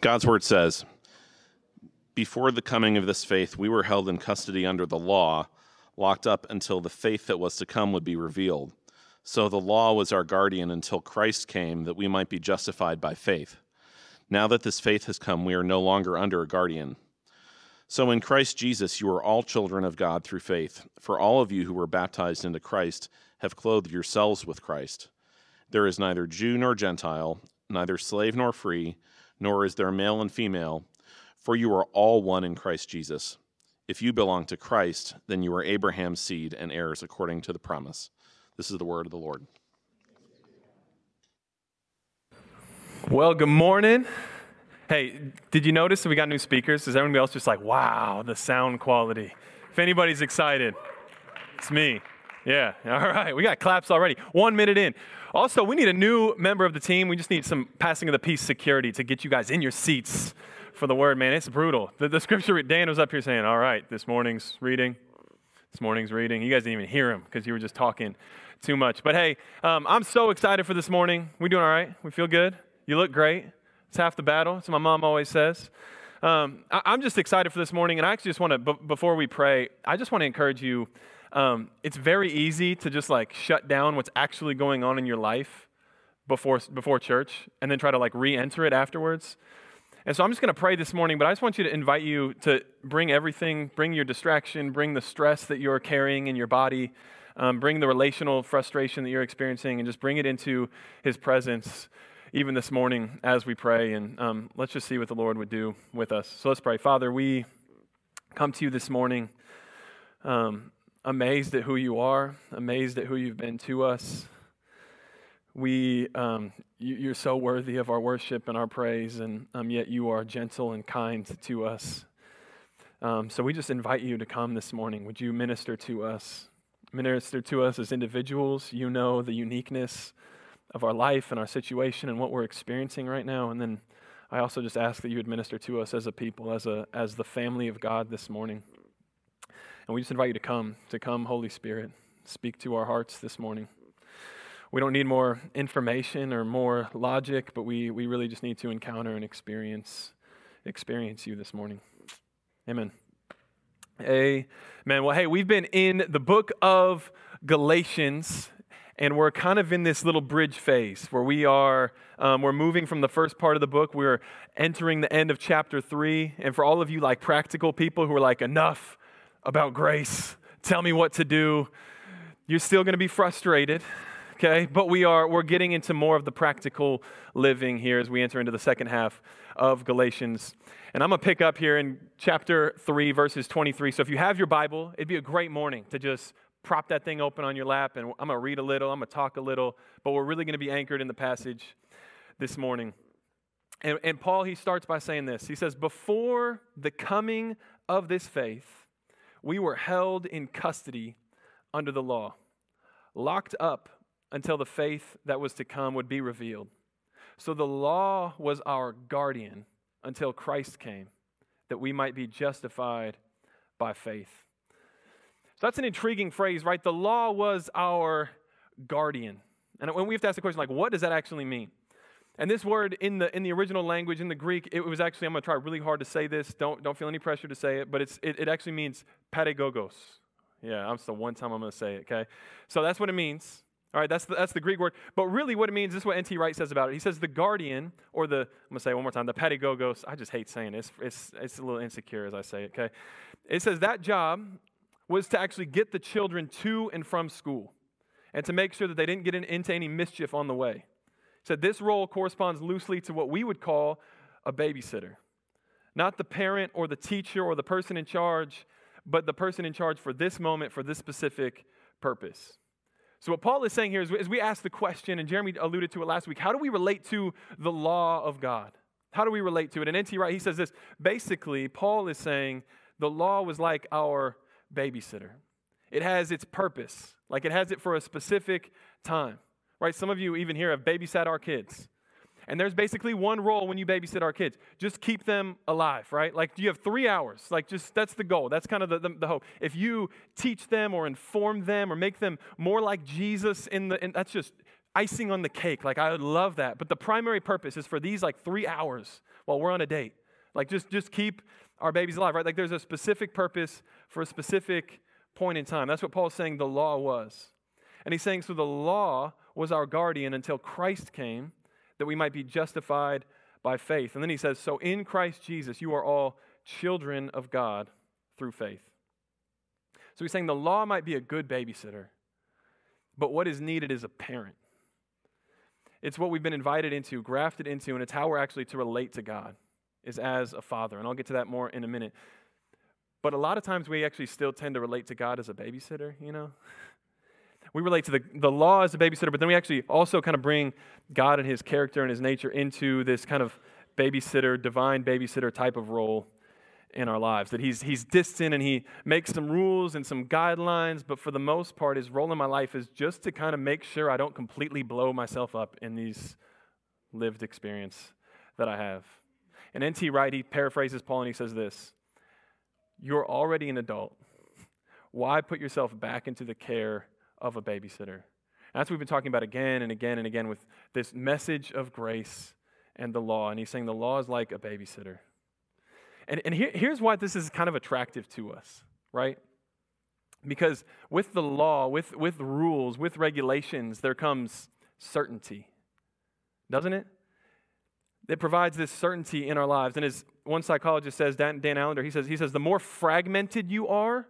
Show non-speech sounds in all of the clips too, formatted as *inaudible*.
God's word says, Before the coming of this faith, we were held in custody under the law, locked up until the faith that was to come would be revealed. So the law was our guardian until Christ came, that we might be justified by faith. Now that this faith has come, we are no longer under a guardian. So in Christ Jesus, you are all children of God through faith. For all of you who were baptized into Christ have clothed yourselves with Christ. There is neither Jew nor Gentile, neither slave nor free, nor is there male and female, for you are all one in Christ Jesus. If you belong to Christ, then you are Abraham's seed and heirs according to the promise. This is the word of the Lord. Well, good morning. Hey, did you notice we got new speakers? Is everybody else just like, wow, the sound quality? If anybody's excited, it's me. Yeah, *laughs* all right. We got claps already. One minute in. Also, we need a new member of the team. We just need some passing of the peace security to get you guys in your seats for the word, man. It's brutal. The, the scripture, Dan was up here saying, all right, this morning's reading, this morning's reading. You guys didn't even hear him because you were just talking too much. But hey, um, I'm so excited for this morning. We doing all right? We feel good? You look great. It's half the battle. What my mom always says. Um, I, am just excited for this morning, and I actually just want to, b- before we pray, I just want to encourage you. Um, it's very easy to just like shut down what's actually going on in your life before before church, and then try to like re-enter it afterwards. And so I'm just going to pray this morning, but I just want you to invite you to bring everything, bring your distraction, bring the stress that you're carrying in your body, um, bring the relational frustration that you're experiencing, and just bring it into His presence, even this morning as we pray. And um, let's just see what the Lord would do with us. So let's pray. Father, we come to you this morning um, amazed at who you are, amazed at who you've been to us. We, um, you, are so worthy of our worship and our praise, and um, yet you are gentle and kind to us. Um, so we just invite you to come this morning. Would you minister to us? Minister to us as individuals. You know the uniqueness of our life and our situation and what we're experiencing right now. And then I also just ask that you would minister to us as a people, as, a, as the family of God this morning. And we just invite you to come, to come, Holy Spirit, speak to our hearts this morning. We don't need more information or more logic, but we, we really just need to encounter and experience experience you this morning. Amen. Amen. Well, hey, we've been in the book of Galatians, and we're kind of in this little bridge phase where we are um, we're moving from the first part of the book we're entering the end of chapter three and for all of you like practical people who are like enough about grace. Tell me what to do. You're still going to be frustrated okay? But we are we're getting into more of the practical living here as we enter into the second half of galatians. And i'm going to pick up here in chapter 3 verses 23 so if you have your bible it'd be a great morning to just prop that thing open on your lap and I'm going to read a little, I'm going to talk a little, but we're really going to be anchored in the passage this morning. And, and, Paul, he starts by saying this. He says, Before the coming of this faith, we were held in custody under the law, locked up until the faith that was to come would be revealed. So the law was our guardian until Christ came, that we might be justified by faith. So that's an intriguing phrase, right? The law was our guardian. And when we have to ask the question, like, what does that actually mean? And this word in the in the original language, in the Greek, it was actually, I'm gonna try really hard to say this. Don't don't feel any pressure to say it, but it's it, it actually means pedagogos. Yeah, I'm the one time I'm gonna say it, okay? So that's what it means. All right, that's the, that's the Greek word. But really, what it means, this is what N.T. Wright says about it. He says the guardian, or the, I'm going to say one more time, the pedagogos. I just hate saying it. It's, it's, it's a little insecure as I say it, okay? It says that job was to actually get the children to and from school and to make sure that they didn't get in, into any mischief on the way. Said this role corresponds loosely to what we would call a babysitter. Not the parent or the teacher or the person in charge, but the person in charge for this moment, for this specific purpose. So, what Paul is saying here is, as we ask the question, and Jeremy alluded to it last week, how do we relate to the law of God? How do we relate to it? And N.T. Wright, he says this basically, Paul is saying the law was like our babysitter. It has its purpose, like it has it for a specific time, right? Some of you even here have babysat our kids. And there's basically one role when you babysit our kids just keep them alive, right? Like you have three hours. Like, just that's the goal. That's kind of the, the, the hope. If you teach them or inform them or make them more like Jesus, in the, and that's just, icing on the cake. Like I would love that. But the primary purpose is for these like three hours while we're on a date. Like just just keep our babies alive, right? Like there's a specific purpose for a specific point in time. That's what Paul's saying the law was. And he's saying so the law was our guardian until Christ came that we might be justified by faith. And then he says, So in Christ Jesus, you are all children of God through faith. So he's saying the law might be a good babysitter, but what is needed is a parent. It's what we've been invited into, grafted into, and it's how we're actually to relate to God, is as a father. And I'll get to that more in a minute. But a lot of times we actually still tend to relate to God as a babysitter, you know? *laughs* We relate to the, the law as a babysitter, but then we actually also kind of bring God and his character and his nature into this kind of babysitter, divine babysitter type of role in our lives. That he's, he's distant and he makes some rules and some guidelines, but for the most part, his role in my life is just to kind of make sure I don't completely blow myself up in these lived experience that I have. And N.T. Wright, he paraphrases Paul and he says this You're already an adult. Why put yourself back into the care of a babysitter? That's what we've been talking about again and again and again with this message of grace and the law. And he's saying the law is like a babysitter. And, and here, here's why this is kind of attractive to us, right? Because with the law, with, with rules, with regulations, there comes certainty, doesn't it? It provides this certainty in our lives. And as one psychologist says, Dan, Dan Allender, he says, he says, the more fragmented you are,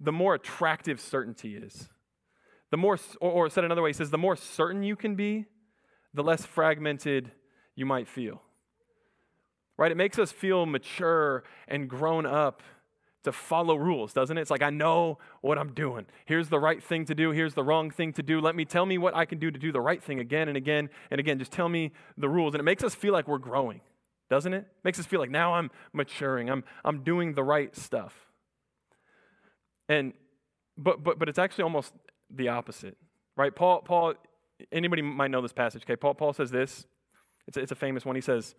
the more attractive certainty is. The more, or, or said another way, he says, the more certain you can be, the less fragmented you might feel right? It makes us feel mature and grown up to follow rules, doesn't it? It's like, I know what I'm doing. Here's the right thing to do. Here's the wrong thing to do. Let me tell me what I can do to do the right thing again and again and again. Just tell me the rules. And it makes us feel like we're growing, doesn't it? it makes us feel like now I'm maturing. I'm, I'm doing the right stuff. And, but, but, but it's actually almost the opposite, right? Paul, Paul, anybody might know this passage, okay? Paul, Paul says this. It's a, it's a famous one. He says,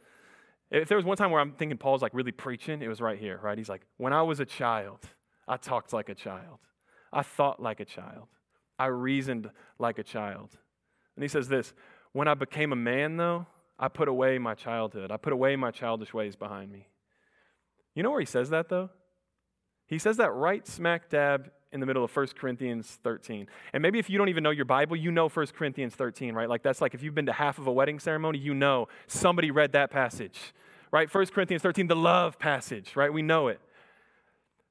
if there was one time where I'm thinking Paul's like really preaching, it was right here, right? He's like, when I was a child, I talked like a child. I thought like a child. I reasoned like a child. And he says this When I became a man, though, I put away my childhood. I put away my childish ways behind me. You know where he says that, though? He says that right smack dab in the middle of 1 Corinthians 13. And maybe if you don't even know your Bible, you know 1 Corinthians 13, right? Like that's like if you've been to half of a wedding ceremony, you know somebody read that passage, right? 1 Corinthians 13, the love passage, right? We know it.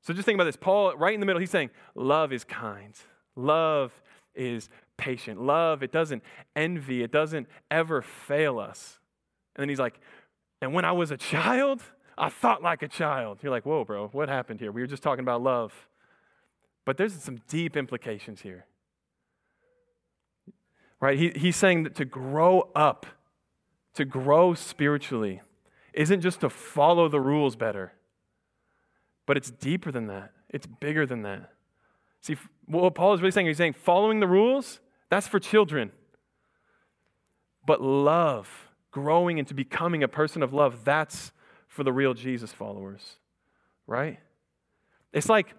So just think about this. Paul, right in the middle, he's saying, love is kind. Love is patient. Love, it doesn't envy. It doesn't ever fail us. And then he's like, and when I was a child, I thought like a child. You're like, whoa, bro, what happened here? We were just talking about love. But there's some deep implications here. Right? He, he's saying that to grow up, to grow spiritually, isn't just to follow the rules better, but it's deeper than that. It's bigger than that. See, what Paul is really saying, he's saying following the rules, that's for children. But love, growing into becoming a person of love, that's for the real Jesus followers, right? It's like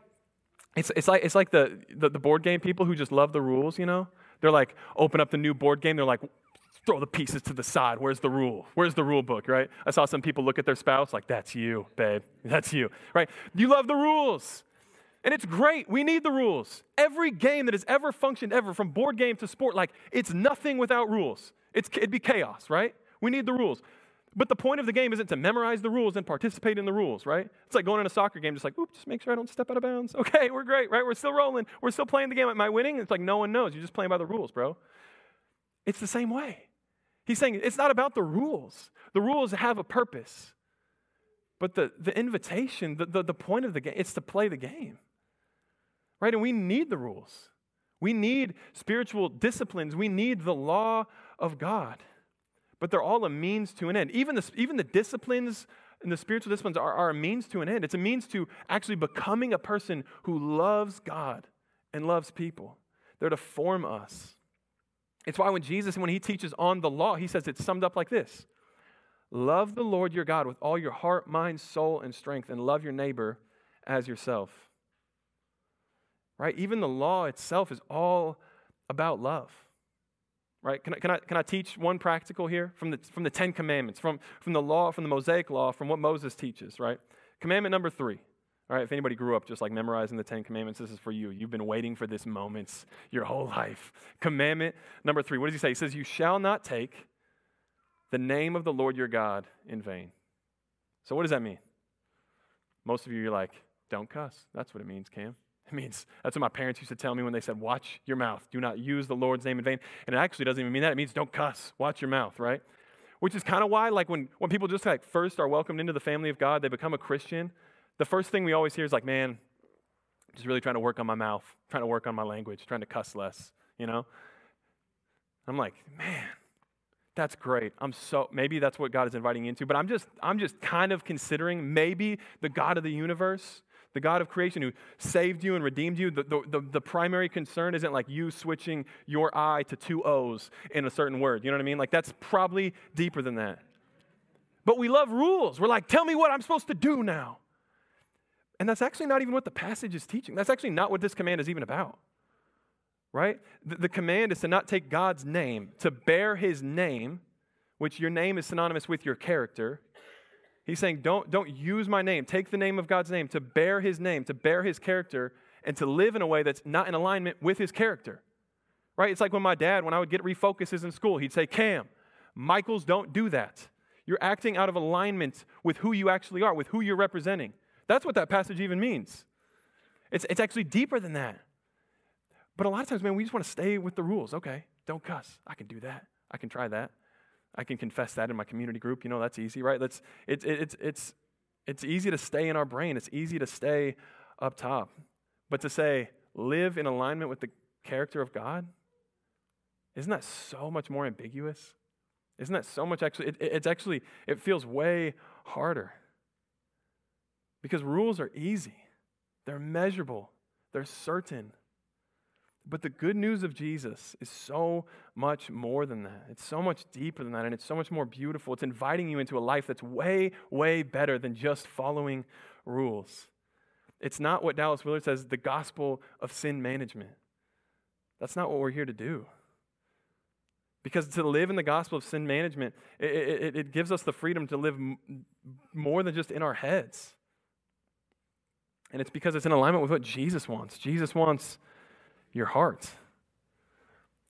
it's, it's like, it's like the, the, the board game people who just love the rules, you know? They're like, open up the new board game, they're like, throw the pieces to the side. Where's the rule? Where's the rule book, right? I saw some people look at their spouse like, that's you, babe. That's you, right? You love the rules. And it's great. We need the rules. Every game that has ever functioned ever, from board game to sport, like, it's nothing without rules. It's, it'd be chaos, right? We need the rules. But the point of the game isn't to memorize the rules and participate in the rules, right? It's like going in a soccer game, just like, oop, just make sure I don't step out of bounds. *laughs* Okay, we're great, right? We're still rolling. We're still playing the game. Am I winning? It's like no one knows. You're just playing by the rules, bro. It's the same way. He's saying it's not about the rules. The rules have a purpose. But the, the invitation, the, the, the point of the game, it's to play the game. Right? And we need the rules. We need spiritual disciplines. We need the law of God but they're all a means to an end. Even the, even the disciplines and the spiritual disciplines are, are a means to an end. It's a means to actually becoming a person who loves God and loves people. They're to form us. It's why when Jesus, when he teaches on the law, he says it's summed up like this Love the Lord your God with all your heart, mind, soul, and strength, and love your neighbor as yourself. Right? Even the law itself is all about love. Right? Can I, can I, can I teach one practical here from the, from the Ten Commandments, from, from the law, from the Mosaic law, from what Moses teaches, right? Commandment number three. All right, if anybody grew up just like memorizing the Ten Commandments, this is for you. You've been waiting for this moment your whole life. Commandment number three. What does he say? He says, You shall not take the name of the Lord your God in vain. So, what does that mean? Most of you, you're like, Don't cuss. That's what it means, Cam. *laughs* It means, that's what my parents used to tell me when they said, watch your mouth. Do not use the Lord's name in vain. And it actually doesn't even mean that. It means don't cuss. Watch your mouth, right? Which is kind of why, like, when, when people just like first are welcomed into the family of God, they become a Christian, the first thing we always hear is like, man, I'm just really trying to work on my mouth, trying to work on my language, trying to cuss less, you know? I'm like, man, that's great. I'm so maybe that's what God is inviting into, but I'm just I'm just kind of considering maybe the God of the universe the God of creation who saved you and redeemed you, the, the, the, primary concern isn't like you switching your I to two O's in a certain word. You know what I mean? Like that's probably deeper than that. But we love rules. We're like, tell me what I'm supposed to do now. And that's actually not even what the passage is teaching. That's actually not what this command is even about. Right? The, the command is to not take God's name, to bear his name, which your name is synonymous with your character, He's saying, don't, don't use my name. Take the name of God's name to bear his name, to bear his character, and to live in a way that's not in alignment with his character. Right? It's like when my dad, when I would get refocuses in school, he'd say, Cam, Michaels don't do that. You're acting out of alignment with who you actually are, with who you're representing. That's what that passage even means. It's, it's actually deeper than that. But a lot of times, man, we just want to stay with the rules. Okay, don't cuss. I can do that. I can try that. I can confess that in my community group. You know, that's easy, right? That's, it's, it's, it's, it's easy to stay in our brain, it's easy to stay up top. But to say, live in alignment with the character of God, isn't that so much more ambiguous? Isn't that so much actually? It, it's actually, it feels way harder. Because rules are easy, they're measurable, they're certain. But the good news of Jesus is so much more than that. It's so much deeper than that, and it's so much more beautiful. It's inviting you into a life that's way, way better than just following rules. It's not what Dallas Willard says the gospel of sin management. That's not what we're here to do. Because to live in the gospel of sin management, it, it, it gives us the freedom to live m- more than just in our heads. And it's because it's in alignment with what Jesus wants. Jesus wants your heart.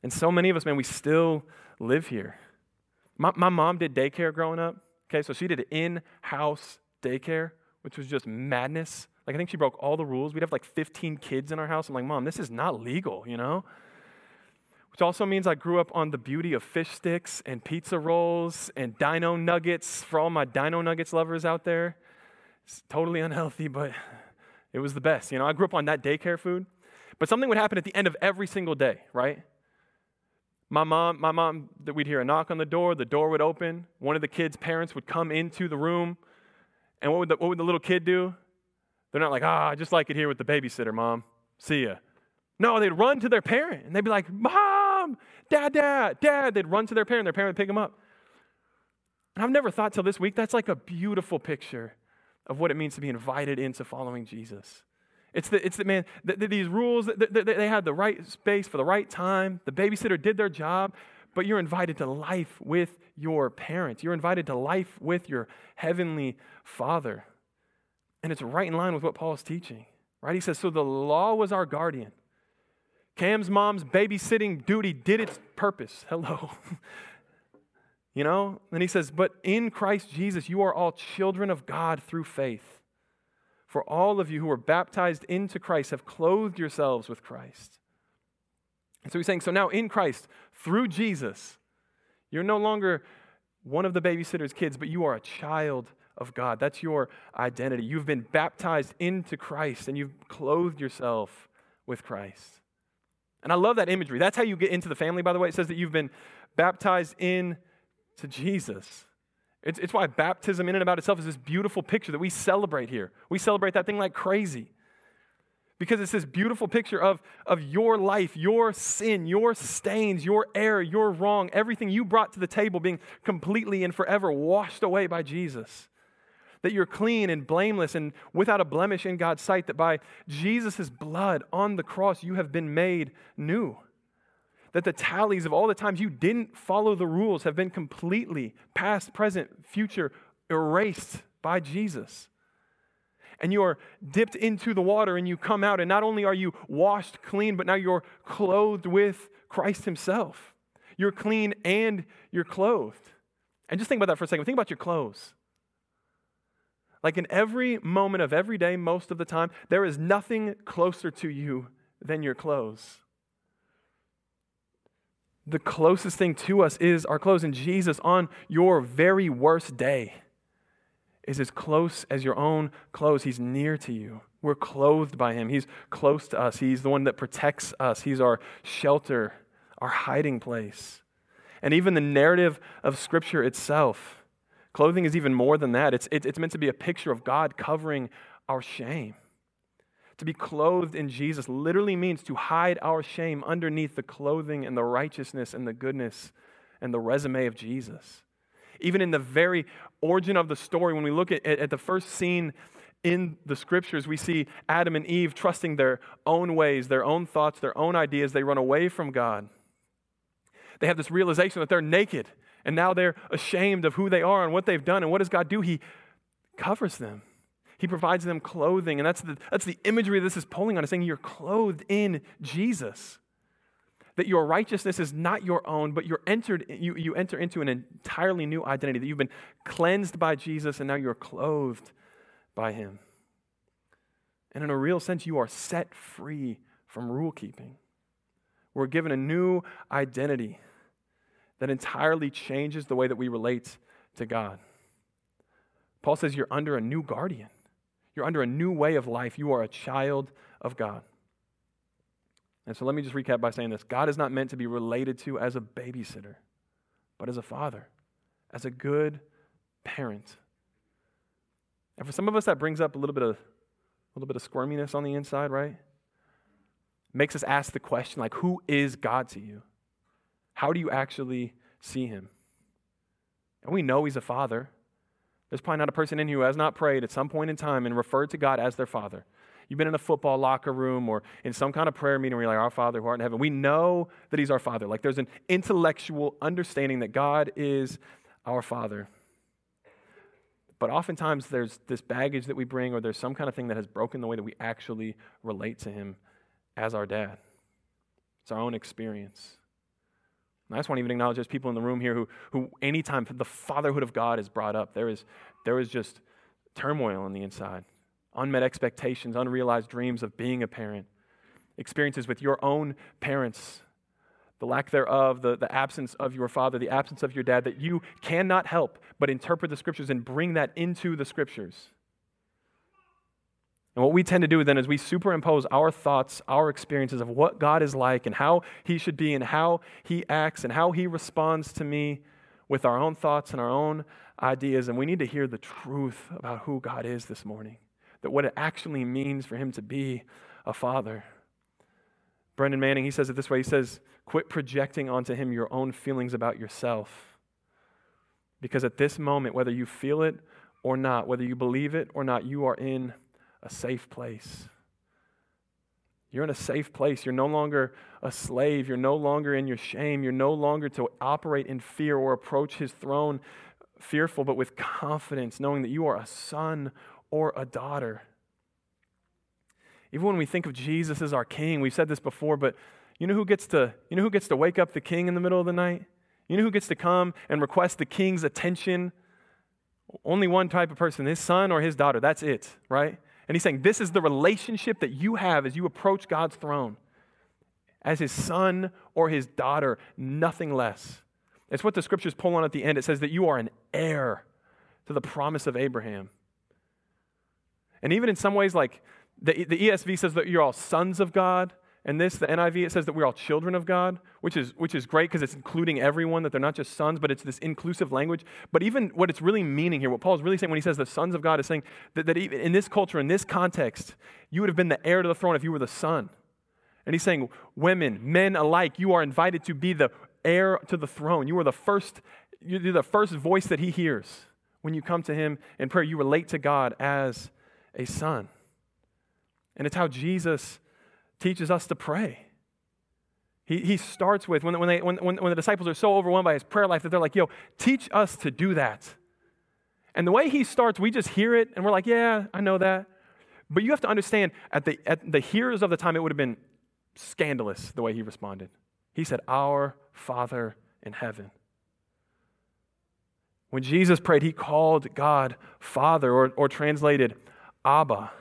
And so many of us, man, we still live here. My, my mom did daycare growing up. Okay, so she did in house daycare, which was just madness. Like, I think she broke all the rules. We'd have like 15 kids in our house. I'm like, Mom, this is not legal, you know? Which also means I grew up on the beauty of fish sticks and pizza rolls and dino nuggets for all my dino nuggets lovers out there. It's totally unhealthy, but it was the best. You know, I grew up on that daycare food. But something would happen at the end of every single day, right? My mom, my mom, that we'd hear a knock on the door, the door would open, one of the kids' parents would come into the room, and what would the, what would the little kid do? They're not like, ah, I just like it here with the babysitter, mom. See ya. No, they'd run to their parent and they'd be like, Mom, Dad, Dad, Dad. They'd run to their parent, their parent would pick them up. And I've never thought till this week that's like a beautiful picture of what it means to be invited into following Jesus. It's the, it's the man, the, the, these rules, the, they had the right space for the right time. The babysitter did their job, but you're invited to life with your parents. You're invited to life with your heavenly father. And it's right in line with what Paul is teaching, right? He says, So the law was our guardian. Cam's mom's babysitting duty did its purpose. *laughs* Hello. you know? And he says, But in Christ Jesus, you are all children of God through faith. For all of you who are baptized into Christ have clothed yourselves with Christ. And so he's saying, so now in Christ, through Jesus, you're no longer one of the babysitter's kids, but you are a child of God. That's your identity. You've been baptized into Christ and you've clothed yourself with Christ. And I love that imagery. That's how you get into the family, by the way. It says that you've been baptized in to Jesus. It's, it's why baptism, in and about itself, is this beautiful picture that we celebrate here. We celebrate that thing like crazy. Because it's this beautiful picture of, of your life, your sin, your stains, your error, your wrong, everything you brought to the table being completely and forever washed away by Jesus. That you're clean and blameless and without a blemish in God's sight, that by Jesus' blood on the cross, you have been made new. That the tallies of all the times you didn't follow the rules have been completely, past, present, future, erased by Jesus. And you are dipped into the water and you come out, and not only are you washed clean, but now you're clothed with Christ Himself. You're clean and you're clothed. And just think about that for a second. Think about your clothes. Like in every moment of every day, most of the time, there is nothing closer to you than your clothes. The closest thing to us is our clothes. And Jesus, on your very worst day, is as close as your own clothes. He's near to you. We're clothed by Him. He's close to us. He's the one that protects us. He's our shelter, our hiding place. And even the narrative of Scripture itself, clothing is even more than that. It's, it's meant to be a picture of God covering our shame. To be clothed in Jesus literally means to hide our shame underneath the clothing and the righteousness and the goodness and the resume of Jesus. Even in the very origin of the story, when we look at, at the first scene in the scriptures, we see Adam and Eve trusting their own ways, their own thoughts, their own ideas. They run away from God. They have this realization that they're naked, and now they're ashamed of who they are and what they've done. And what does God do? He covers them. He provides them clothing. And that's the, that's the imagery this is pulling on, is saying you're clothed in Jesus that your righteousness is not your own, but you're entered, you, you enter into an entirely new identity, that you've been cleansed by Jesus and now you're clothed by him. And in a real sense, you are set free from rule keeping. We're given a new identity that entirely changes the way that we relate to God. Paul says you're under a new guardian. You're under a new way of life. You are a child of God. And so let me just recap by saying this God is not meant to be related to as a babysitter, but as a father, as a good parent. And for some of us, that brings up a little bit of a little bit of squirminess on the inside, right? Makes us ask the question like, who is God to you? How do you actually see him? And we know he's a father. There's probably not a person in here who has not prayed at some point in time and referred to God as their father. You've been in a football locker room or in some kind of prayer meeting where you're like, Our Father who art in heaven. We know that He's our Father. Like there's an intellectual understanding that God is our Father. But oftentimes there's this baggage that we bring, or there's some kind of thing that has broken the way that we actually relate to Him as our dad. It's our own experience. And I just want to even acknowledge there's people in the room here who, who anytime the fatherhood of God is brought up, there is, there is just turmoil on the inside unmet expectations, unrealized dreams of being a parent, experiences with your own parents, the lack thereof, the, the absence of your father, the absence of your dad, that you cannot help but interpret the scriptures and bring that into the scriptures. And what we tend to do then is we superimpose our thoughts, our experiences of what God is like and how He should be and how He acts and how He responds to me with our own thoughts and our own ideas. And we need to hear the truth about who God is this morning that what it actually means for him to be a father. Brennan Manning, he says it this way he says, Quit projecting onto him your own feelings about yourself. Because at this moment, whether you feel it or not, whether you believe it or not, you are in a safe place. You're in a safe place. You're no longer a slave. You're no longer in your shame. You're no longer to operate in fear or approach his throne fearful, but with confidence, knowing that you are a son or a daughter. Even when we think of Jesus as our king, we've said this before, but you know who gets to, you know who gets to wake up the king in the middle of the night? You know who gets to come and request the king's attention? Only one type of person, his son or his daughter. That's it, right? And he's saying this is the relationship that you have as you approach God's throne. As his son or his daughter, nothing less. It's what the scriptures pull on at the end. It says that you are an heir to the promise of Abraham. And even in some ways, like the, the ESV says that you're all sons of God. And this, the NIV, it says that we're all children of God, which is, which is great because it's including everyone, that they're not just sons, but it's this inclusive language. But even what it's really meaning here, what Paul's really saying when he says the sons of God is saying that, that even in this culture, in this context, you would have been the heir to the throne if you were the son. And he's saying, women, men alike, you are invited to be the heir to the throne. You are the first, you're the first voice that he hears when you come to him in prayer. You relate to God as a son. And it's how Jesus teaches us to pray. He, he starts with, when, when, they, when, when, the disciples are so overwhelmed by his prayer life that they're like, yo, teach us to do that. And the way he starts, we just hear it and we're like, yeah, I know that. But you have to understand, at the, at the hearers of the time, it would have been scandalous the way he responded. He said, Our Father in heaven. When Jesus prayed, he called God Father, or, or translated Abba.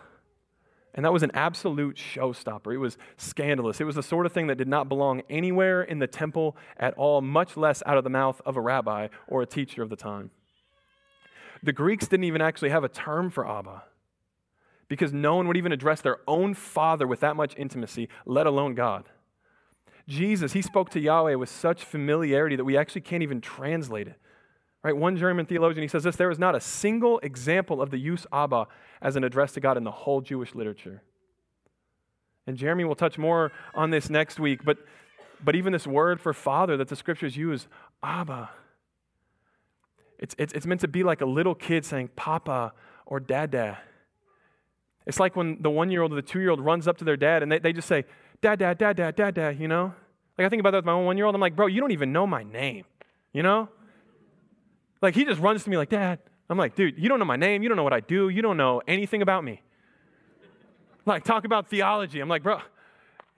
And that was an absolute showstopper. It was scandalous. It was the sort of thing that did not belong anywhere in the temple at all, much less out of the mouth of a rabbi or a teacher of the time. The Greeks didn't even actually have a term for Abba because no one would even address their own father with that much intimacy, let alone God. Jesus, he spoke to Yahweh with such familiarity that we actually can't even translate it. Right? One German theologian, he says this there is not a single example of the use Abba as an address to God in the whole Jewish literature. And Jeremy will touch more on this next week, but, but even this word for father that the scriptures use, Abba, it's, it's, it's meant to be like a little kid saying Papa or Dada. It's like when the one year old or the two year old runs up to their dad and they, they just say, Dad, Dad, Dad, Dad, Dad, Dad, you know? Like I think about that with my own one year old. I'm like, bro, you don't even know my name, you know? Like he just runs to me like, Dad. I'm like, dude, you don't know my name. You don't know what I do. You don't know anything about me. Like, talk about theology. I'm like, bro.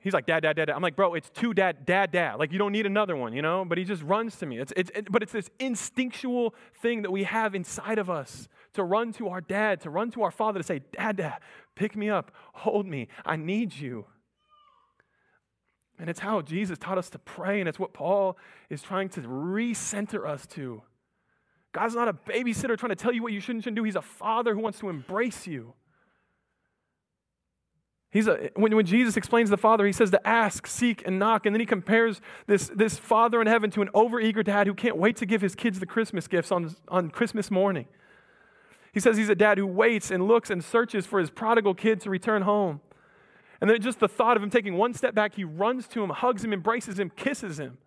He's like, dad, dad, dad, dad. I'm like, bro, it's two dad, dad, dad. Like, you don't need another one, you know? But he just runs to me. It's, it's, it, but it's this instinctual thing that we have inside of us to run to our dad, to run to our father, to say, Dad, dad, pick me up, hold me, I need you. And it's how Jesus taught us to pray, and it's what Paul is trying to recenter us to. God's not a babysitter trying to tell you what you shouldn't, shouldn't do. He's a father who wants to embrace you. He's a, when, when Jesus explains the Father, he says to ask, seek, and knock. And then he compares this, this Father in heaven to an overeager dad who can't wait to give his kids the Christmas gifts on, on Christmas morning. He says he's a dad who waits and looks and searches for his prodigal kid to return home. And then just the thought of him taking one step back, he runs to him, hugs him, embraces him, kisses him.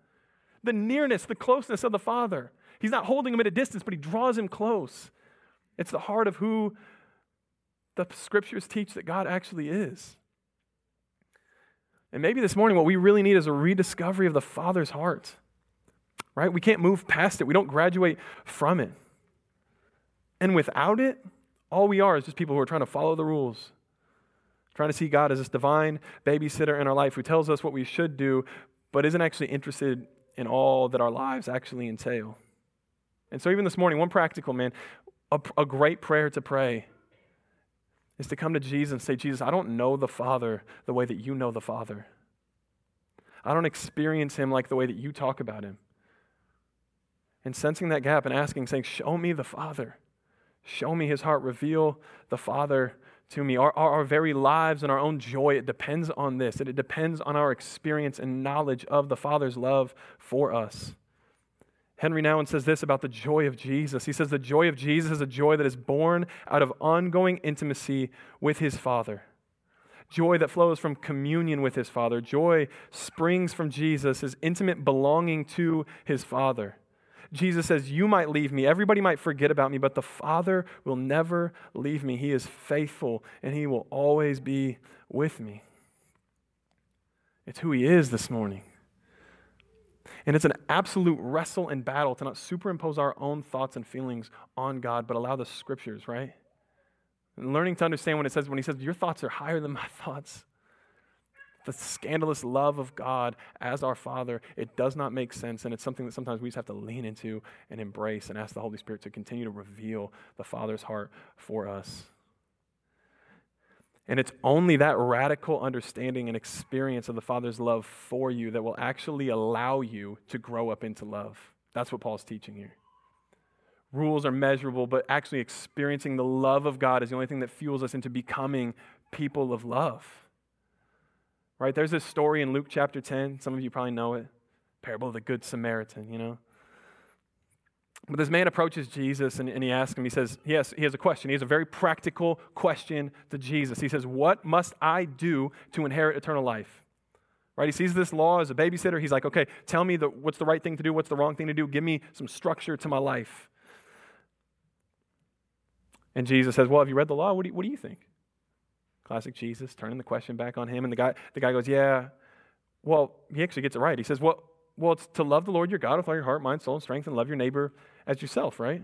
The nearness, the closeness of the Father. He's not holding him at a distance, but he draws him close. It's the heart of who the scriptures teach that God actually is. And maybe this morning, what we really need is a rediscovery of the Father's heart, right? We can't move past it, we don't graduate from it. And without it, all we are is just people who are trying to follow the rules, trying to see God as this divine babysitter in our life who tells us what we should do, but isn't actually interested in all that our lives actually entail. And so, even this morning, one practical man, a, a great prayer to pray is to come to Jesus and say, Jesus, I don't know the Father the way that you know the Father. I don't experience him like the way that you talk about him. And sensing that gap and asking, saying, Show me the Father. Show me his heart. Reveal the Father to me. Our, our, our, very lives and our own joy, it depends on this. And it depends on our experience and knowledge of the Father's love for us. Henri Nouwen says this about the joy of Jesus. He says, The joy of Jesus is a joy that is born out of ongoing intimacy with his Father. Joy that flows from communion with his Father. Joy springs from Jesus, his intimate belonging to his Father. Jesus says, You might leave me, everybody might forget about me, but the Father will never leave me. He is faithful and He will always be with me. It's who He is this morning. And it's an absolute wrestle and battle to not superimpose our own thoughts and feelings on God, but allow the scriptures, right? And learning to understand when it says, when He says, Your thoughts are higher than my *laughs* thoughts the scandalous love of God as our Father, it does not make sense. And it's something that sometimes we just have to lean into and embrace and ask the Holy Spirit to continue to reveal the Father's heart for us. And it's only that radical understanding and experience of the Father's love for you that will actually allow you to grow up into love. That's what Paul's teaching here. Rules are measurable, but actually experiencing the love of God is the only thing that fuels us into becoming people of love. Right? There's this story in Luke chapter 10. Some of you probably know it. Parable of the Good Samaritan, you know? But this man approaches Jesus and, and he asks him, he says, he has, he has a question. He has a very practical question to Jesus. He says, What must I do to inherit eternal life? Right? He sees this law as a babysitter. He's like, Okay, tell me the, what's the right thing to do, what's the wrong thing to do. Give me some structure to my life. And Jesus says, Well, have you read the law? What do you, what do you think? Classic Jesus, turning the question back on him. And the guy, the guy goes, Yeah, well, he actually gets it right. He says, well, well, it's to love the Lord your God with all your heart, mind, soul, and strength, and love your neighbor as yourself, right?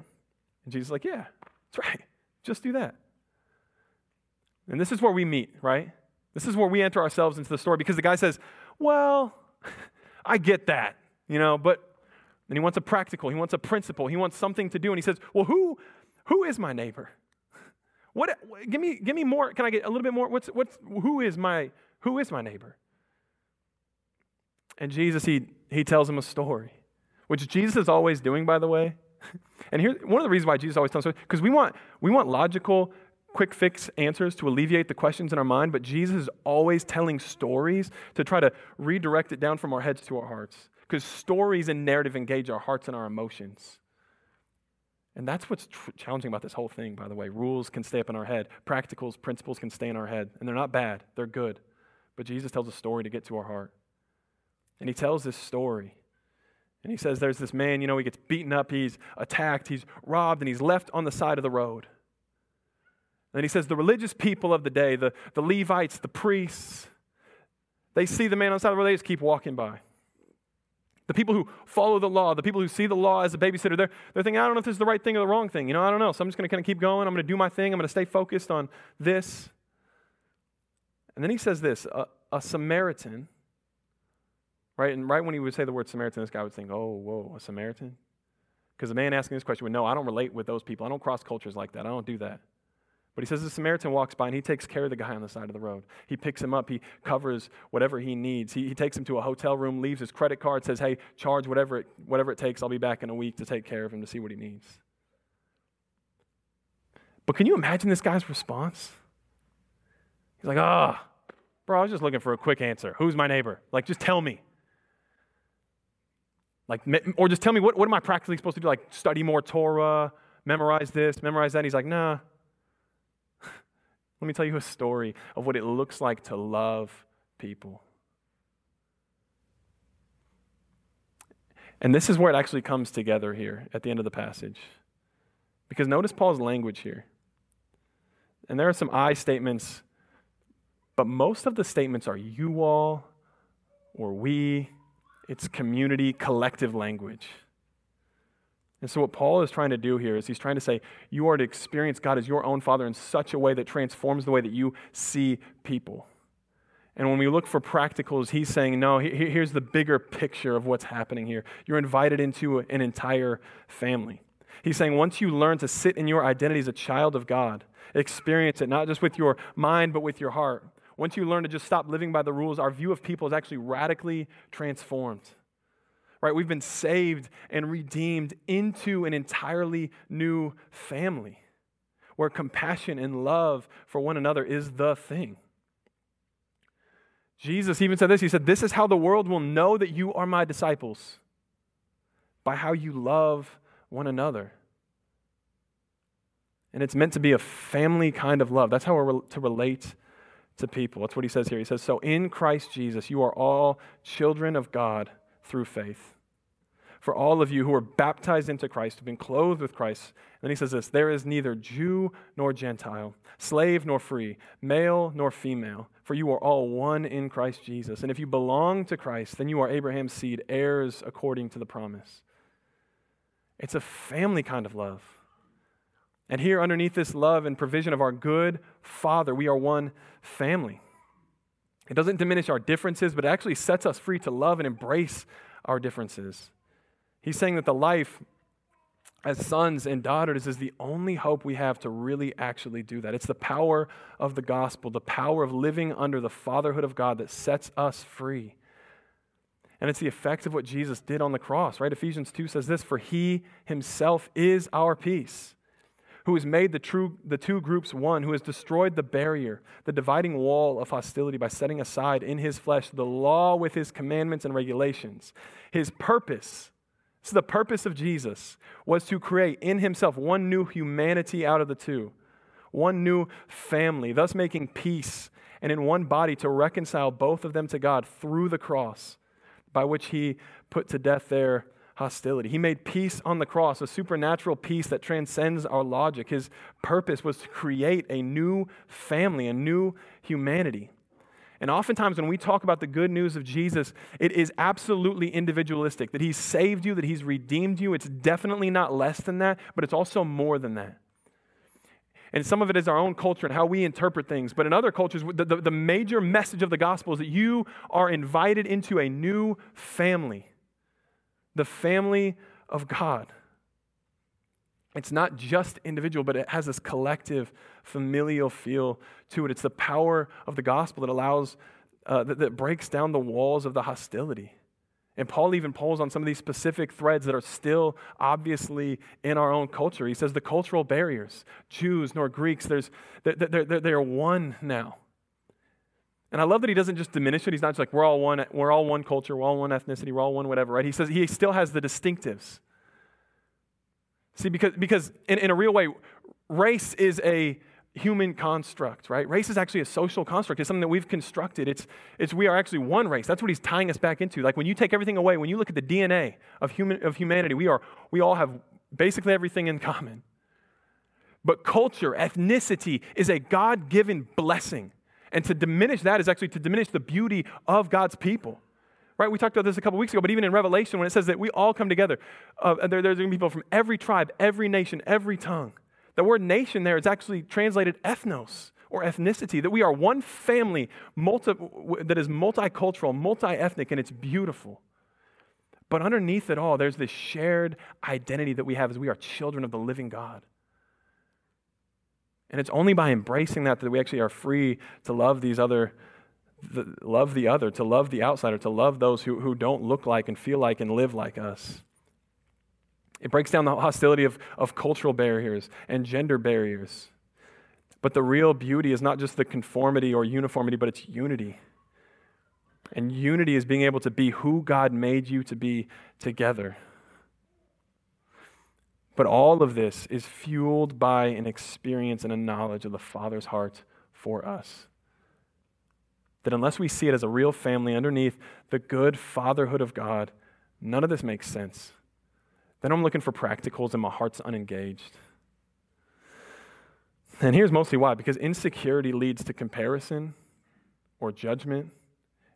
And Jesus is like, yeah, that's right. Just do that. And this is where we meet, right? This is where we enter ourselves into the story because the guy says, well, *laughs* I get that, you know, but and he wants a practical, he wants a principle, he wants something to do. And he says, well, who, who is my neighbor? *laughs* What, give me, give me more. Can I get a little bit more? What's, what's, who is my, who is my neighbor? And Jesus, he, he tells him a story, which Jesus is always doing, by the way. *laughs* And here, one of the reasons why Jesus always tells us, because we want, we want logical, quick fix answers to alleviate the questions in our mind, but Jesus is always telling stories to try to redirect it down from our heads to our hearts. Because stories and narrative engage our hearts and our emotions. And that's what's tr- challenging about this whole thing, by the way. Rules can stay up in our head, practicals, principles can stay in our head. And they're not bad, they're good. But Jesus tells a story to get to our heart. And he tells this story. And he says there's this man, you know, he gets beaten up, he's attacked, he's robbed, and he's left on the side of the road. And he says the religious people of the day, the, the Levites, the priests, they see the man on the side of the road, they just keep walking by. The people who follow the law, the people who see the law as a babysitter, they're, they're thinking, I don't know if this is the right thing or the wrong thing. You know, I don't know. So I'm just going to kind of keep going. I'm going to do my thing. I'm going to stay focused on this. And then he says this a, a Samaritan Right? And right when he would say the word Samaritan, this guy would think, oh, whoa, a Samaritan? Because the man asking this question would know, I don't relate with those people. I don't cross cultures like that. I don't do that. But he says the Samaritan walks by and he takes care of the guy on the side of the road. He picks him up, he covers whatever he needs. He, he takes him to a hotel room, leaves his credit card, says, hey, charge whatever it, whatever it takes. I'll be back in a week to take care of him to see what he needs. But can you imagine this guy's response? He's like, ah, oh, bro, I was just looking for a quick answer. Who's my neighbor? Like, just tell me. Like, or just tell me, what, what am I practically supposed to do? Like, study more Torah, memorize this, memorize that? He's like, nah. *laughs* Let me tell you a story of what it looks like to love people. And this is where it actually comes together here at the end of the passage. Because notice Paul's language here. And there are some I statements, but most of the statements are you all or we it's community, collective language. And so, what Paul is trying to do here is he's trying to say, you are to experience God as your own Father in such a way that transforms the way that you see people. And when we look for practicals, he's saying, no, here's the bigger picture of what's happening here. You're invited into an entire family. He's saying, once you learn to sit in your identity as a child of God, experience it not just with your mind, but with your heart, once you learn to just stop living by the rules, our view of people is actually radically transformed. Right? We've been saved and redeemed into an entirely new family where compassion and love for one another is the thing. Jesus even said this He said, This is how the world will know that you are my disciples by how you love one another. And it's meant to be a family kind of love. That's how we're to relate to people. That's what he says here. He says, So in Christ Jesus, you are all children of God through faith. For all of you who are baptized into Christ, have been clothed with Christ. And then he says this there is neither Jew nor Gentile, slave nor free, male nor female, for you are all one in Christ Jesus. And if you belong to Christ, then you are Abraham's seed, heirs according to the promise. It's a family kind of love. And here, underneath this love and provision of our good Father, we are one family. It doesn't diminish our differences, but it actually sets us free to love and embrace our differences. He's saying that the life as sons and daughters is the only hope we have to really actually do that. It's the power of the gospel, the power of living under the fatherhood of God that sets us free. And it's the effect of what Jesus did on the cross, right? Ephesians 2 says this For he himself is our peace who has made the, true, the two groups one, who has destroyed the barrier, the dividing wall of hostility by setting aside in his flesh the law with his commandments and regulations. His purpose, so the purpose of Jesus, was to create in himself one new humanity out of the two, one new family, thus making peace and in one body to reconcile both of them to God through the cross, by which he put to death their hostility. He made peace on the cross, a supernatural peace that transcends our logic. His purpose was to create a new family, a new humanity. And oftentimes, when we talk about the good news of Jesus, it is absolutely individualistic that He's saved you, that He's redeemed you. It's definitely not less than that, but it's also more than that. And some of it is our own culture and how we interpret things. But in other cultures, the, the, the major message of the gospel is that you are invited into a new family the family of God. It's not just individual, but it has this collective, familial feel to it. It's the power of the gospel that allows, uh, that, that breaks down the walls of the hostility. And Paul even pulls on some of these specific threads that are still obviously in our own culture. He says the cultural barriers, Jews nor Greeks, there's, they're, they're, they're one now. And I love that he doesn't just diminish it. He's not just like, we're all one, we're all one culture, we're all one ethnicity, we're all one whatever, right? He says he still has the distinctives. See, because, because in, in a real way, race is a human construct, right? Race is actually a social construct. It's something that we've constructed. It's, it's we are actually one race. That's what he's tying us back into. Like when you take everything away, when you look at the DNA of, human, of humanity, we, are, we all have basically everything in common. But culture, ethnicity is a God given blessing. And to diminish that is actually to diminish the beauty of God's people. Right? We talked about this a couple weeks ago, but even in Revelation, when it says that we all come together, uh, there, there's going to be people from every tribe, every nation, every tongue. The word nation there is actually translated ethnos or ethnicity, that we are one family multi, that is multicultural, multi ethnic, and it's beautiful. But underneath it all, there's this shared identity that we have as we are children of the living God. And it's only by embracing that that we actually are free to love these other, the, love the other, to love the outsider, to love those who, who don't look like and feel like and live like us. It breaks down the hostility of, of cultural barriers and gender barriers. But the real beauty is not just the conformity or uniformity, but it's unity. And unity is being able to be who God made you to be together. But all of this is fueled by an experience and a knowledge of the Father's heart for us. That unless we see it as a real family underneath the good fatherhood of God, none of this makes sense. Then I'm looking for practicals and my heart's unengaged. And here's mostly why because insecurity leads to comparison or judgment,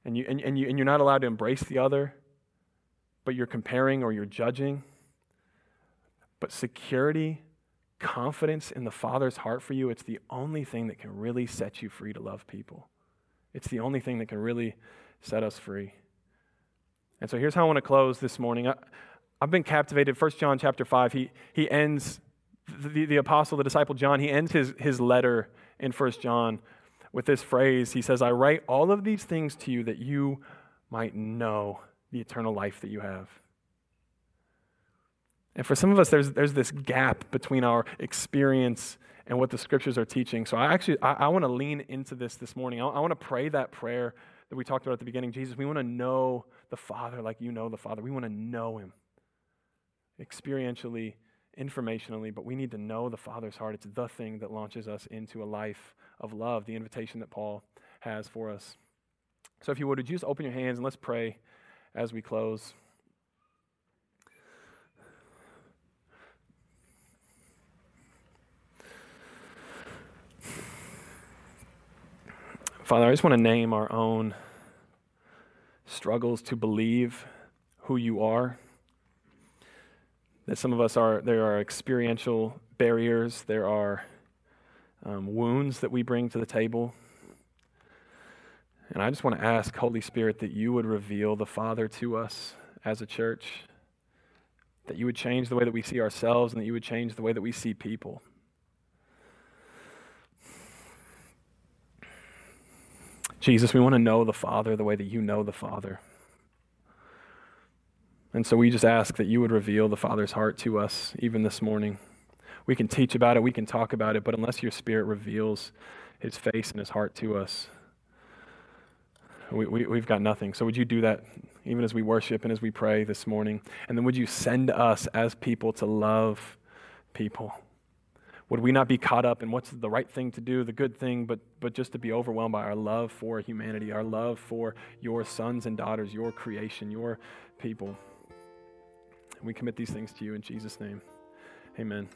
and, you, and, and, you, and you're not allowed to embrace the other, but you're comparing or you're judging. But security, confidence in the Father's heart for you, it's the only thing that can really set you free to love people. It's the only thing that can really set us free. And so here's how I want to close this morning. I, have been captivated. 1 John chapter 5, he, he ends, the, the apostle, the disciple John, he ends his, his letter in 1 John with this phrase. He says, I write all of these things to you that you might know the eternal life that you have. And for some of us, there's, there's this gap between our experience and what the scriptures are teaching. So I actually, I, I want to lean into this this morning. I, I want to pray that prayer that we talked about at the beginning. Jesus, we want to know the Father like you know the Father. We want to know him experientially, informationally, but we need to know the Father's heart. It's the thing that launches us into a life of love, the invitation that Paul has for us. So if you would, would you just open your hands and let's pray as we close. Father, I just want to name our own struggles to believe who you are. That some of us are, there are experiential barriers, there are um, wounds that we bring to the table. And I just want to ask, Holy Spirit, that you would reveal the Father to us as a church, that you would change the way that we see ourselves, and that you would change the way that we see people. Jesus, we want to know the Father the way that you know the Father. And so we just ask that you would reveal the Father's heart to us even this morning. We can teach about it, we can talk about it, but unless your Spirit reveals his face and his heart to us, we, we, we've got nothing. So would you do that even as we worship and as we pray this morning? And then would you send us as people to love people? Would we not be caught up in what's the right thing to do, the good thing, but, but just to be overwhelmed by our love for humanity, our love for your sons and daughters, your creation, your people? And we commit these things to you in Jesus' name. Amen.